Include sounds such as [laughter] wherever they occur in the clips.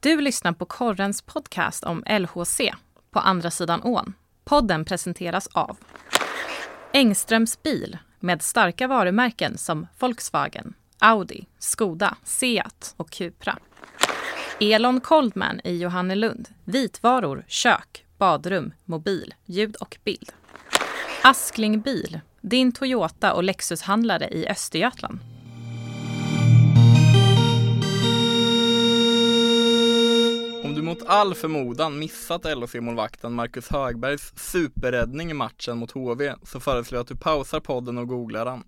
Du lyssnar på Korrens podcast om LHC, På andra sidan ån. Podden presenteras av Engströms bil med starka varumärken som Volkswagen, Audi, Skoda, Seat och Cupra. Elon Coldman i Johannelund. Vitvaror, kök, badrum, mobil, ljud och bild. Askling Bil, din Toyota och Lexushandlare i Östergötland. Mot all förmodan missat LHC-målvakten Marcus Högbergs superräddning i matchen mot HV så föreslår jag att du pausar podden och googlar den.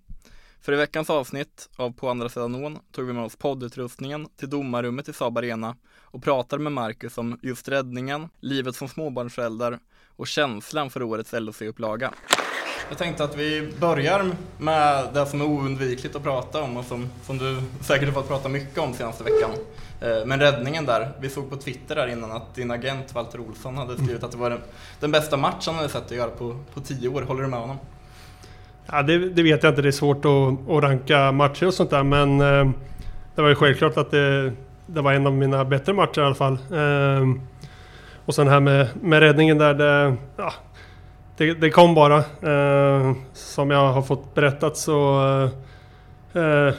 För i veckans avsnitt av På andra sidan ån tog vi med oss poddutrustningen till domarrummet i Saab Arena och pratade med Marcus om just räddningen, livet som småbarnsförälder och känslan för årets LHC-upplaga. Jag tänkte att vi börjar med det som är oundvikligt att prata om och som, som du säkert har fått prata mycket om senaste veckan. Eh, Men räddningen där, vi såg på Twitter där innan att din agent Walter Olsson hade skrivit att det var den, den bästa matchen han hade sett dig göra på, på tio år. Håller du med honom? Ja, det, det vet jag inte, det är svårt att, att ranka matcher och sånt där men eh, det var ju självklart att det, det var en av mina bättre matcher i alla fall. Eh, och sen här med, med räddningen där, det, ja, det, det kom bara. Som jag har fått berättat så eh,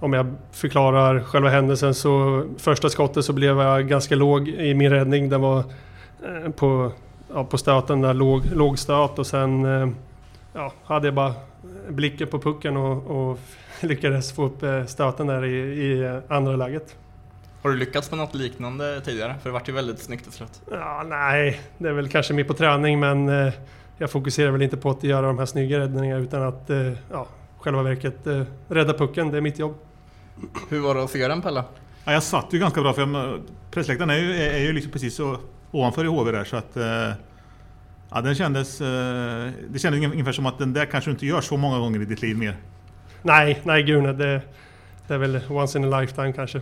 om jag förklarar själva händelsen så första skottet så blev jag ganska låg i min räddning. Den var eh, på, ja, på stöten där, låg, låg stöt och sen eh, ja, hade jag bara blicken på pucken och, och [laughs] lyckades få upp eh, stöten där i, i andra läget. Har du lyckats med något liknande tidigare? För det vart ju väldigt snyggt till slut. Ja, nej, det är väl kanske mer på träning men jag fokuserar väl inte på att göra de här snygga räddningarna utan att ja, själva verket eh, rädda pucken, det är mitt jobb. Hur var det att se den Pelle? Ja, jag satt ju ganska bra för jag, pressläktaren är ju, är, är ju liksom precis så, ovanför i HV där så att... Eh, ja, den kändes... Eh, det kändes ungefär som att den där kanske inte gör så många gånger i ditt liv mer. Nej, nej gud nej, det, det är väl once in a lifetime kanske.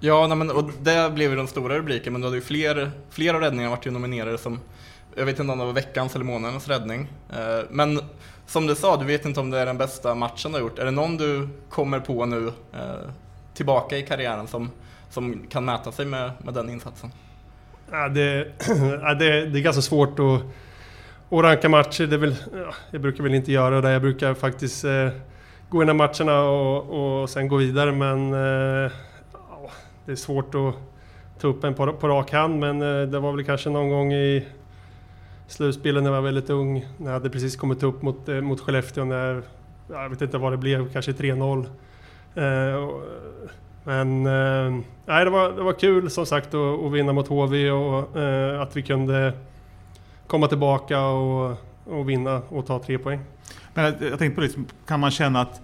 Ja, nej, men, och det blev ju den stora rubriken, men du hade ju fler, fler av räddningarna vart ju nominerade som jag vet inte om det var veckans eller månadens räddning. Eh, Men som du sa, du vet inte om det är den bästa matchen du har gjort. Är det någon du kommer på nu eh, tillbaka i karriären som, som kan mäta sig med, med den insatsen? Ja, det, [clears throat] ja, det, det är ganska svårt att, att ranka matcher. Det väl, ja, jag brukar väl inte göra det. Jag brukar faktiskt eh, gå in i matcherna och, och sen gå vidare. Men eh, det är svårt att ta upp en på, på rak hand. Men eh, det var väl kanske någon gång i slutspelet när jag var väldigt ung. När jag hade precis kommit upp mot, eh, mot Skellefteå. När, jag vet inte vad det blev, kanske 3-0. Eh, och- men eh, nej, det, var, det var kul som sagt att, att vinna mot HV och eh, att vi kunde komma tillbaka och, och vinna och ta tre poäng. Men jag, jag tänkte på det, liksom, kan man känna att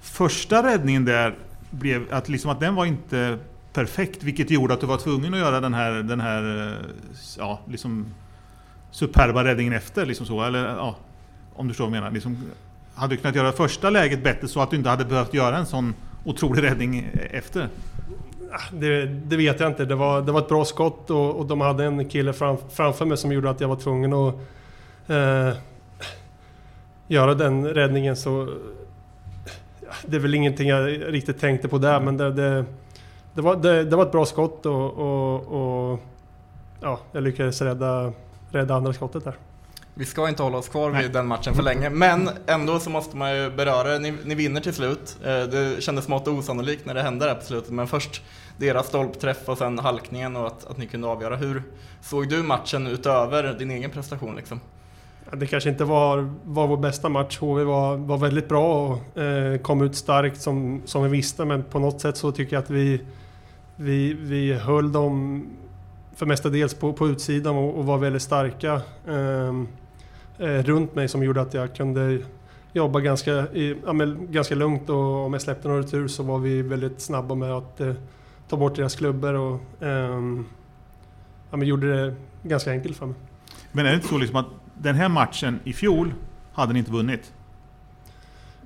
första räddningen där blev att, liksom att den var inte perfekt, vilket gjorde att du var tvungen att göra den här, den här eh, ja, liksom superba räddningen efter, liksom så, eller ja, om du förstår vad jag menar. Liksom, hade du kunnat göra första läget bättre så att du inte hade behövt göra en sån otrolig räddning efter? Det, det vet jag inte. Det var, det var ett bra skott och, och de hade en kille fram, framför mig som gjorde att jag var tvungen att eh, göra den räddningen. Så det är väl ingenting jag riktigt tänkte på där, men det, det, det, var, det, det var ett bra skott och, och, och ja, jag lyckades rädda, rädda andra skottet där. Vi ska inte hålla oss kvar vid Nej. den matchen för länge, men ändå så måste man ju beröra det. Ni, ni vinner till slut. Eh, Det kändes smått osannolikt när det hände där på slutet, men först deras stolpträff och sen halkningen och att, att ni kunde avgöra. Hur såg du matchen utöver din egen prestation liksom? Ja, Det kanske inte var, var vår bästa match. HV var, var väldigt bra och eh, kom ut starkt som, som vi visste. Men på något sätt så tycker jag att vi, vi, vi höll dem för mestadels på, på utsidan och, och var väldigt starka ehm, eh, runt mig som gjorde att jag kunde jobba ganska, i, ja, ganska lugnt och om jag släppte några retur så var vi väldigt snabba med att eh, ta bort deras klubbor och ehm, ja, gjorde det ganska enkelt för mig. Men är det inte så liksom att den här matchen i fjol hade ni inte vunnit?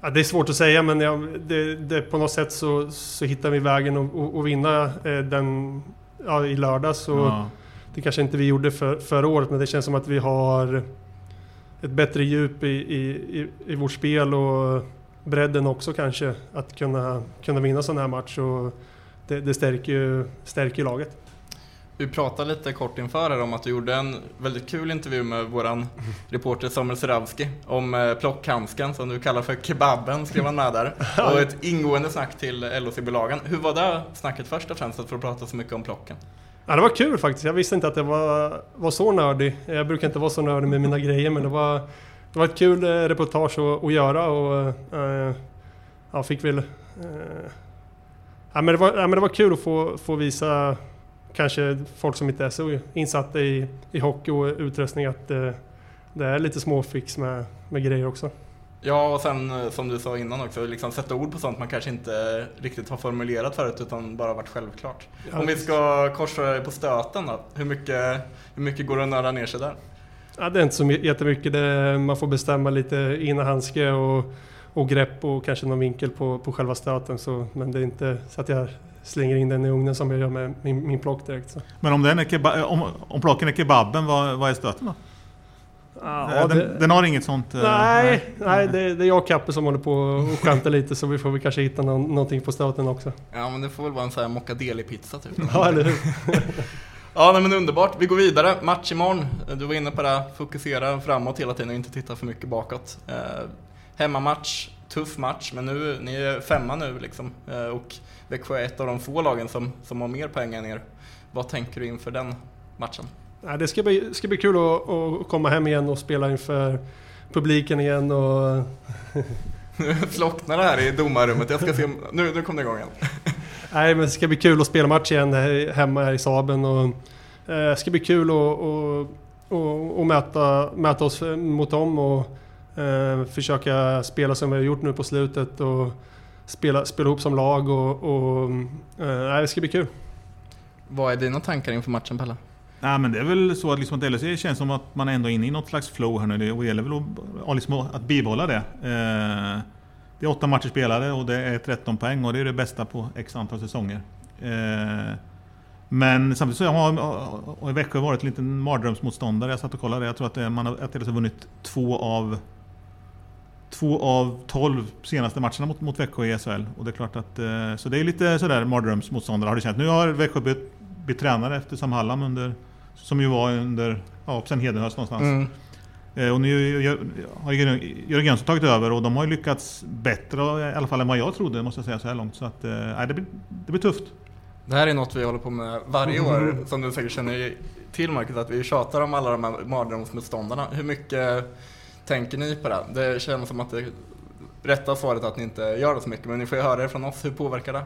Ja, det är svårt att säga men ja, det, det, på något sätt så, så hittar vi vägen att vinna eh, den ja, i lördags. Så Ja. Det kanske inte vi gjorde för, förra året men det känns som att vi har ett bättre djup i, i, i, i vårt spel och bredden också kanske. Att kunna, kunna vinna sån här match. Och det, det stärker ju stärker laget. Vi pratade lite kort inför här om att du gjorde en väldigt kul intervju med våran [laughs] reporter Samuel Seravski om eh, plockhandsken som du kallar för kebaben, skrev han med där. [laughs] Och ett ingående snack till LHC-bolagen. Hur var det snacket först och främst, för att prata så mycket om plocken? Ja, det var kul faktiskt. Jag visste inte att jag var, var så nördig. Jag brukar inte vara så nördig med mina grejer men det var, det var ett kul eh, reportage att, att göra och uh, jag fick väl... Uh, ja, men det var, ja, men det var kul att få, få visa kanske folk som inte är så insatta i, i hockey och utrustning att uh, det är lite småfix med, med grejer också. Ja, och sen som du sa innan också, liksom sätta ord på sånt man kanske inte riktigt har formulerat förut utan bara varit självklart. Ja, Om vi ska korsa på stöten då, hur mycket, hur mycket går det att nörda ner sig där? Ja, det är inte så jättemycket. Det, man får bestämma lite innerhandske och, och grepp och kanske någon vinkel på, på själva stöten. Så, men det är inte så att jag slänger in den i ugnen som jag gör med min, min plock direkt. Så. Men om, den är keba, om, om plocken är kebaben, vad, vad är stöten då? Ja, den, det, den, har inget sånt? Eh, nej, nej. nej det, det, är jag och Kappe som håller på och skämtar lite så vi får väl kanske hitta någon, någonting på stöten också. Ja men det får väl vara en sån här mockadeli-pizza typ. ja, eller hur? [laughs] ja nej, men underbart. Vi går vidare. Match imorgon. Du var inne på det. Fokusera framåt hela tiden och inte titta för mycket bakåt. Eh, hemmamatch, tuff match men nu, ni är femma nu liksom. Eh, och Växjö är ett av de få lagen som, som har mer poäng än er. Vad tänker du inför den matchen? Ja, det ska bli, ska bli kul att, att komma hem igen och spela inför publiken igen och... [laughs] nu slocknar det här i domarrummet. Jag ska se om... Nu, nu kom det igång igen. [laughs] Nej, men det ska bli kul att spela match igen hemma här i Saben och eh, det ska bli kul att, att, att, att möta, möta oss mot dem och eh, försöka spela som vi har gjort nu på slutet och spela, spela ihop som lag och, och eh, det ska bli kul. Vad är dina tankar inför matchen Pelle? Nej, men det är väl så att liksom att LHC känns som att man ändå är inne i något slags flow här nu. Det gäller väl att, liksom att bibehålla det. Eh, det är åtta matcher spelade och det är 13 poäng och det är det bästa på x antal säsonger. Eh, men samtidigt så har Växjö varit en liten mardrömsmotståndare. Jag satt och kollade. Jag tror att man har, att LHC har vunnit två av två av 12 senaste matcherna mot, mot Växjö i SHL. Och det är klart att, eh, så det är lite sådär mardrömsmotståndare har det känts. Nu har Växjö bytt blivit tränare efter Sam Hallam under, som ju var under, ja, sen Hedenhöst någonstans. Mm. Eh, och nu har Jörgen Jönsson tagit över och de har ju lyckats bättre i alla fall än vad jag trodde måste jag säga så här långt. Så att, eh, det, blir, det blir tufft. Det här är något vi håller på med varje år, mm. som du säkert känner till Marcus, att vi tjatar om alla de här mardrömsmotståndarna. Hur mycket tänker ni på det? Det känns som att det rätta svaret är att ni inte gör det så mycket, men ni får ju höra det från oss. Hur påverkar det?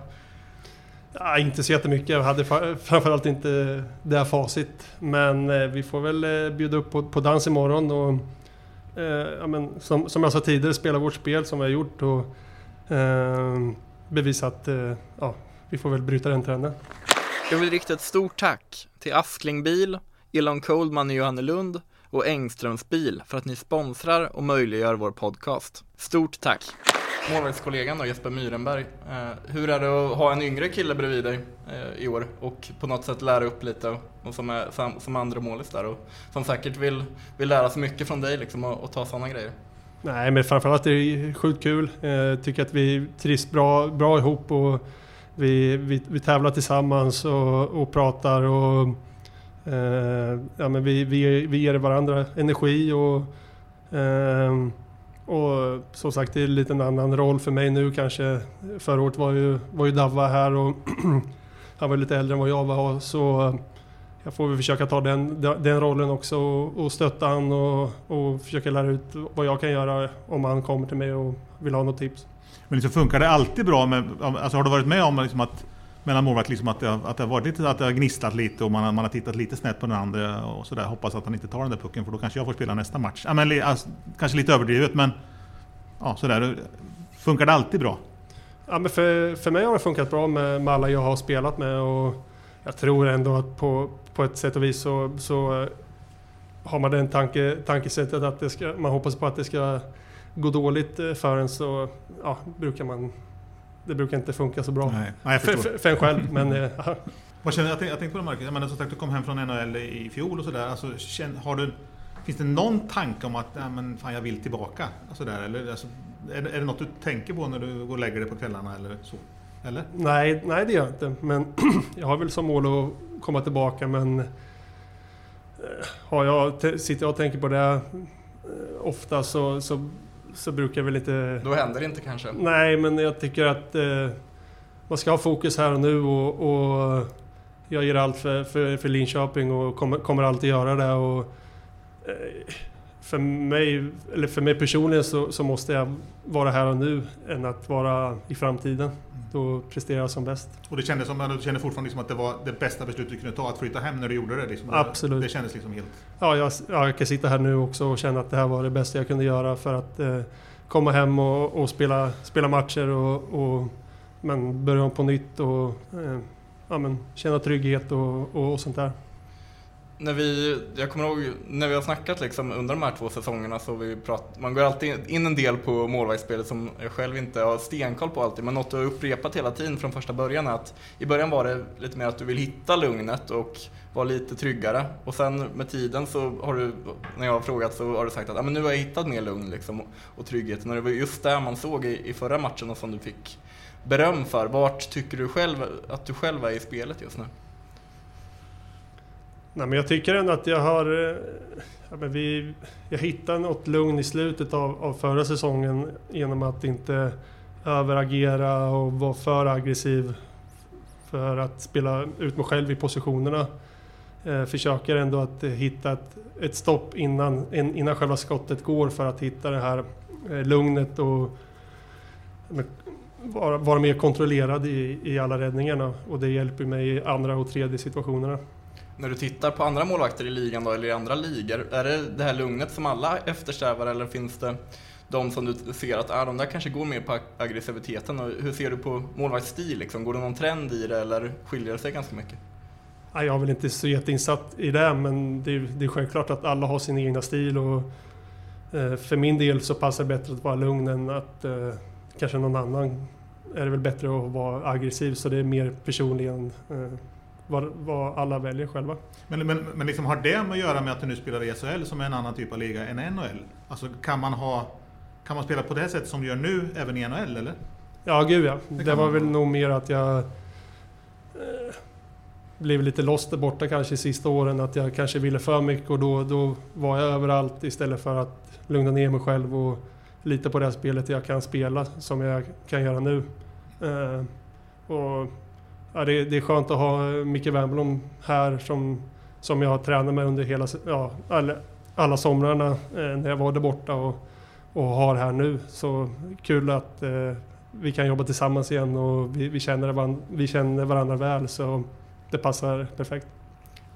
Ja, inte så jättemycket. Jag hade framförallt inte det här facit. Men eh, vi får väl eh, bjuda upp på, på dans imorgon och eh, ja, men, som, som jag sa tidigare, spela vårt spel som vi har gjort och eh, bevisa att eh, ja, vi får väl bryta den trenden. Jag vill rikta ett stort tack till Askling Bil, Elon Coldman i Johannelund och Engströms bil för att ni sponsrar och möjliggör vår podcast. Stort tack! målvaktskollegan då, Jesper Myrenberg. Eh, hur är det att ha en yngre kille bredvid dig eh, i år och på något sätt lära upp lite och som, är, som, andra målis där och som säkert vill, vill lära sig mycket från dig liksom och, och ta sådana grejer? Nej, men framförallt är det sjukt kul. Jag eh, tycker att vi trivs bra, bra ihop och vi, vi, vi tävlar tillsammans och, och pratar och Eh, ja, men vi, vi, vi ger varandra energi och eh, och som sagt, det är lite en annan roll för mig nu kanske. Förra året var ju, var ju Davva här och [clears throat] han var lite äldre än vad jag var. Så jag får väl försöka ta den, den rollen också och stötta han och, och försöka lära ut vad jag kan göra om han kommer till mig och vill ha något tips. Men liksom funkar det alltid bra? Med, alltså har du varit med om liksom att mellan målvakt liksom att, det har, att det har varit lite, att det har gnisslat lite och man, har, man har tittat lite snett på den andra och sådär. Hoppas att han inte tar den där pucken för då kanske jag får spela nästa match. Ja, men, alltså, kanske lite överdrivet men ja, sådär. Funkar det alltid bra? Ja, men för, för mig har det funkat bra med, med alla jag har spelat med och jag tror ändå att på, på ett sätt och vis så, så eh, har man den tanke, tankesättet att det ska, man hoppas på att det ska gå dåligt eh, för en så ja, brukar man det brukar inte funka så bra. Nej, nej, för, för, en själv. men, eh, [laughs] Vad känner, jag, tänkte, jag tänkte på det Marcus, jag menar, som sagt, du kom hem från NHL i fjol och sådär. Alltså, har du, finns det någon tanke om att ja, men, fan, jag vill tillbaka? Alltså, där, eller, alltså, är, det, är det något du tänker på när du går och lägger dig på kvällarna? Eller så? Eller? Nej, nej, det gör jag inte. Men [clears throat] jag har väl som mål att komma tillbaka men... eh, Har jag, sitter jag och tänker på det eh, ofta så, så, så brukar jag väl inte... Då händer det inte kanske. Nej, men jag tycker att eh, man ska ha fokus här och nu och, och jag ger allt för, för, för Linköping och kommer, kommer alltid göra det. Och, eh, för, mig, eller för mig personligen så, så måste jag vara här och nu än att vara i framtiden. Då presterar jag som bäst. Och det kändes som, du kände fortfarande liksom att det var det bästa beslutet du kunde ta, att flytta hem när du gjorde det? Liksom. Absolut. Det kändes liksom helt... Ja, jag, ja, jag kan sitta här nu också och känna att det här var det bästa jag kunde göra för att eh, komma hem och, och spela, spela matcher och, och men börja om på nytt och eh, ja, men, känna trygghet och, och, och sånt där. När vi, jag kommer ihåg när vi har snackat liksom under de här två säsongerna så vi prat, man går alltid in en del på målvaktsspelet som jag själv inte har stenkoll på alltid, men något du har upprepat hela tiden från första början är att i början var det lite mer att du vill hitta lugnet och vara lite tryggare och sen med tiden så har du, när jag har frågat så har du sagt att ah, men nu har jag hittat mer lugn liksom och, och trygghet. När det var just det man såg i, i förra matchen och som du fick beröm för. Vart tycker du själv att du själv är i spelet just nu? Nej, men jag tycker ändå att jag har... Eh, ja, men vi, jag hittade något lugn i slutet av, av förra säsongen genom att inte överagera och vara för aggressiv för att spela ut mig själv i positionerna. Eh, försöker ändå att eh, hitta ett, ett stopp innan, innan själva skottet går för att hitta det här eh, lugnet och vara, vara mer kontrollerad i, i alla räddningarna. Och det hjälper mig i andra och tredje situationerna. När du tittar på andra målvakter i ligan då, eller i andra ligor, är det det här lugnet som alla eftersträvar eller finns det de som du ser att ah, de där kanske går mer på aggressiviteten? Och hur ser du på målvaktsstil? Liksom? Går det någon trend i det eller skiljer det sig ganska mycket? Jag är väl inte så jätteinsatt i det, men det är, det är självklart att alla har sin egna stil. Och, eh, för min del så passar det bättre att vara lugn än att eh, kanske någon annan är det väl bättre att vara aggressiv. Så det är mer personligen vad, vad alla väljer själva. Men, men, men liksom har det att göra med att du nu spelar i SHL som är en annan typ av liga än NHL? Alltså kan man ha... Kan man spela på det sätt som du gör nu även i NHL eller? Ja, gud ja. Det Det, var man väl nog mer att jag eh, blev lite lost där borta kanske sista åren. Att jag kanske ville för mycket och då, då var jag överallt istället för att lugna ner mig själv och lita på det här spelet jag kan spela som jag kan göra nu. Eh, och, ja, det, det är skönt att ha eh, Micke Wernbloom här som, som jag har tränat med under hela, ja, alla, alla somrarna eh, när jag var där borta och, och har här nu. Så kul att eh, vi kan jobba tillsammans igen och vi, vi, känner, varandra, vi känner varandra väl så det passar perfekt.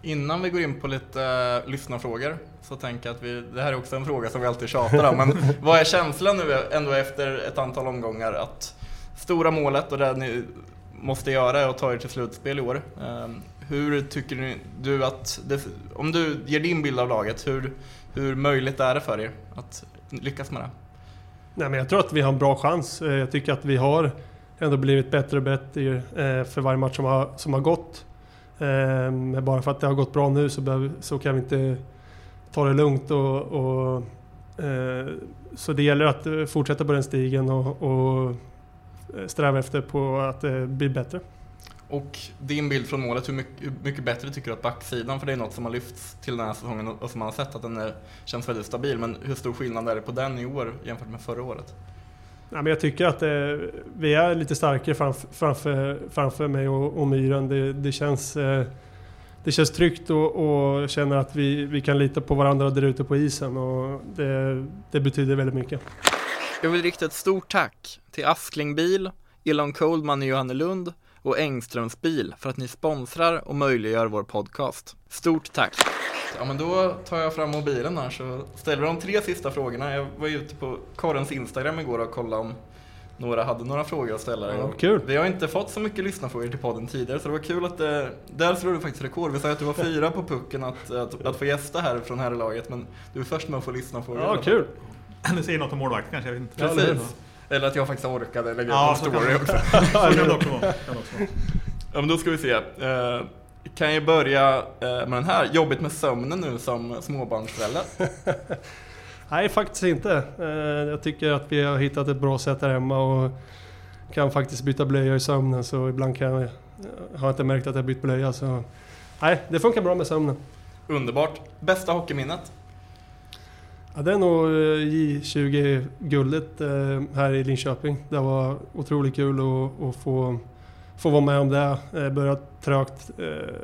Innan vi går in på lite eh, lyssnarfrågor så tänker jag att vi, det här är också en fråga som vi alltid tjatar om, men vad är känslan nu eh, ändå efter ett antal omgångar att stora målet och det ni måste göra är att ta er till slutspel i år. Ehm, hur tycker du att, det, om du ger din bild av laget, hur, hur möjligt är det för er att lyckas med det? Nej, men jag tror att vi har en bra chans. Eh, jag tycker att vi har ändå blivit bättre och bättre eh, för varje match som har, som har gått. Ehm, men bara för att det har gått bra nu så, behöver, så kan vi inte ta det lugnt. Och, och, eh, så det gäller att fortsätta på den stigen och, och sträva efter på att eh, bli bättre. Och din bild från målet, hur mycket, hur mycket bättre tycker du att backsidan, för det är något som har lyfts till den här säsongen och som man har sett att den är, känns väldigt stabil, men hur stor skillnad är det på den i år jämfört med förra året? Ja, men jag tycker att eh, vi är lite starkare framför, framför, framför mig och, och Myren. Det, det, känns, eh, det känns tryggt och, och känner att vi, vi kan lita på varandra där ute på isen. Och det, det betyder väldigt mycket. Jag vill rikta ett stort tack till Askling Bil, Elon Coldman i Johannelund och Engströms Bil för att ni sponsrar och möjliggör vår podcast. Stort tack! Ja men då tar jag fram mobilen här så ställer vi de tre sista frågorna. Jag var ute på Korrens Instagram igår och kollade om några hade några frågor att ställa dig. Ja, kul. Vi har inte fått så mycket lyssnarfrågor till podden tidigare så det var kul att det, där slår du faktiskt rekord. Vi sa att du var fyra på pucken att, att, att få gästa här från herrlaget men du är först med att få lyssnarfrågor. Ja, kul! [laughs] Eller säger något om målvakt kanske? Jag vet inte. Precis. Eller att jag faktiskt orkade lägga Ja, upp en story också. Så kan det också vara. [laughs] Kan det också vara. Ja, men då ska vi se. Eh, kan jag börja eh, med den här. Jobbigt med sömnen nu som småbarnsförälder. [laughs] Nej, faktiskt inte. Eh, Jag tycker att vi har hittat ett bra sätt här hemma och kan faktiskt byta blöja i sömnen så ibland kan jag, har jag inte märkt att jag bytt blöja så... nej, det funkar bra med sömnen. Underbart. Bästa hockeyminnet? Ja, det är nog eh, J20-guldet eh, här i Linköping. Det var otroligt kul att, att få, få vara med om det. Eh, började trögt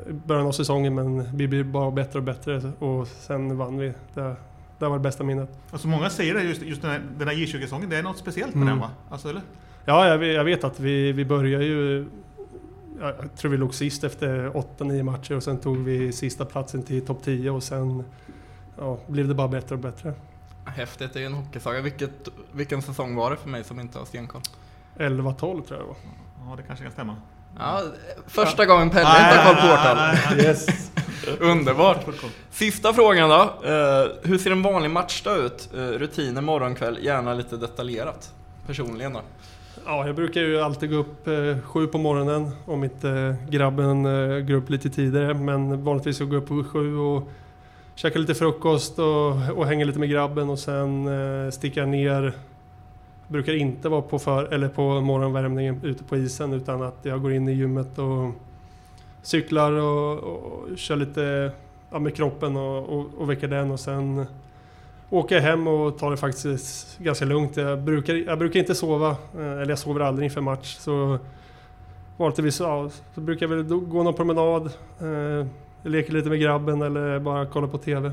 i början av säsongen men vi blir bara bättre och bättre och sen vann vi. Det, det var det bästa minnet. Alltså många säger det, just, just den här, den här J20-säsongen, det är något speciellt med Mm. den va? Alltså, eller? Ja, jag, vet- jag vet att vi, vi började ju... Jag tror vi låg sist efter 8-9 matcher och sen tog vi sista platsen till topp 10 och sen ja, blev det bara bättre och bättre. Häftigt, det är ju en hockeysaga. Vilket, vilken säsong var det för mig som inte har stenkoll? 11-12 tror jag det var. Ja, det kanske kan stämma. Ja, första gången Pelle inte har koll på årtal. Yes. Underbart! Sista frågan då. Eh, hur ser en vanlig matchdag ut? Uh, rutiner morgon, kväll, gärna lite detaljerat. Personligen då. Ja, jag brukar ju alltid gå upp eh, sju på morgonen om inte grabben eh, går upp lite tidigare. Men vanligtvis så går jag upp sju och käkar lite frukost och, och hänger lite med grabben och sen eh, sticker jag ner. Brukar inte vara på, för, eller på morgonvärmningen ute på isen utan att jag går in i gymmet och cyklar och, och kör lite ja, med kroppen och, och, och väcker den och sen åker jag hem och tar det faktiskt ganska lugnt. Jag brukar, jag brukar inte sova, eh, eller jag sover aldrig inför match. Så vanligtvis ja, så brukar jag väl gå någon promenad, eh, leker lite med grabben eller bara kolla på TV.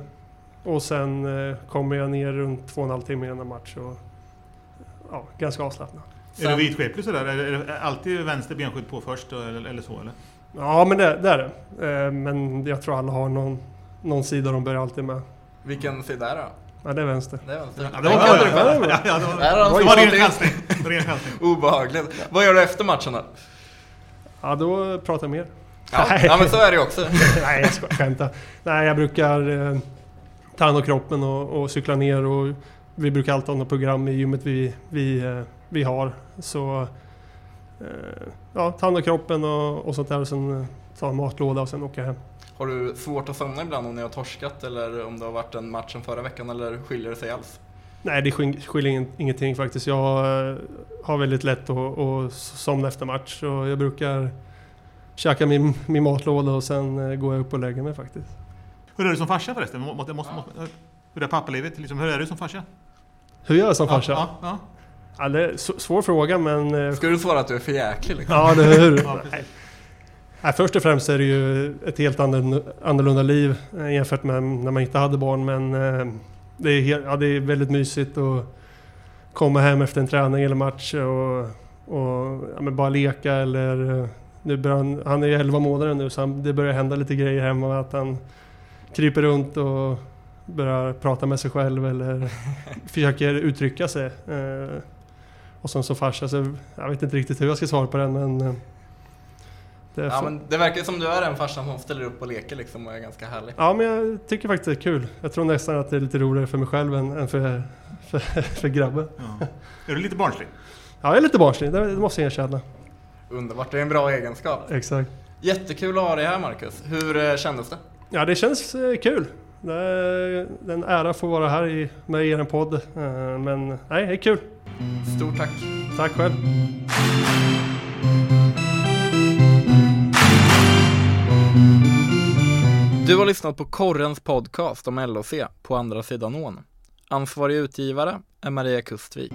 Och sen eh, kommer jag ner runt två och en halv timme innan match och ja, ganska avslappnad. Är du vidskeplig sådär? Är det, är det alltid vänster benskydd på först eller, eller så eller? Ja men det, det är det. Eh, men jag tror alla har någon, någon sida de börjar alltid med. Vilken sida är det då? Ja det är vänster. Det är vänster. Ja, det var bra. ja, det var, han det var. Ren chansning. [laughs] Obehagligt. Vad gör du efter matchen då? Ja då pratar jag mer. Ja, ja men så är det också. [laughs] Nej, jag ska skämta. Nej, jag brukar eh, ta hand om kroppen och, och cykla ner och vi brukar alltid ha något program i gymmet vi, vi, eh, vi har. Så eh, ja, ta hand om kroppen och, och sånt där och sen eh, ta en matlåda och sen åka hem. Har du svårt att somna ibland om ni har torskat eller om det har varit en matchen förra veckan eller skiljer det sig alls? Nej, det skil- skiljer ingen- ingenting faktiskt. Jag eh, har väldigt lätt att, att somna efter match så jag brukar käka min, min matlåda och sen eh, går jag upp och lägger mig faktiskt. Hur är du som farsa förresten? Må- Måste, måste, måste, hur är pappalivet? Liksom, hur är du som farsa? Hur gör jag som farsa? Ja, Ja, ja, ja. det är svår fråga men... eh, Ska du svara att du är för jäklig liksom? Ja, det är hur. Ja, precis. Nej, först och främst är det ju ett helt annorlunda, liv eh, jämfört med när man inte hade barn. Men det är, helt, ja, det är väldigt mysigt att komma hem efter en träning eller match och, och ja, men bara leka eller... Nu börjar han, han är ju 11 månader nu så han, det börjar hända lite grejer hemma. Att han kryper runt och börjar prata med sig själv eller [laughs] försöker uttrycka sig. Eh, och sen som farsa så jag vet inte riktigt hur jag ska svara på den men... eh, Det är Ja så- men det verkar som du är den farsan som ställer upp och leker liksom och är ganska härlig. Ja, men jag tycker faktiskt det är kul. Jag tror nästan att det är lite roligare för mig själv än, än för, för, [laughs] för grabben. ja. Är du lite barnslig? Ja, jag är lite barnslig, det, det måste jag erkänna. Underbart, det är en bra egenskap. Exakt. Jättekul att ha dig här Marcus. Hur eh, kändes det? Ja, det känns eh, kul. Det är, en ära att få vara här i, med er podd. Eh, Men nej, det är kul. Stort tack. Tack själv. Du har lyssnat på Korrens podcast om LOC på andra sidan ån. Ansvarig utgivare är Maria Kustvik.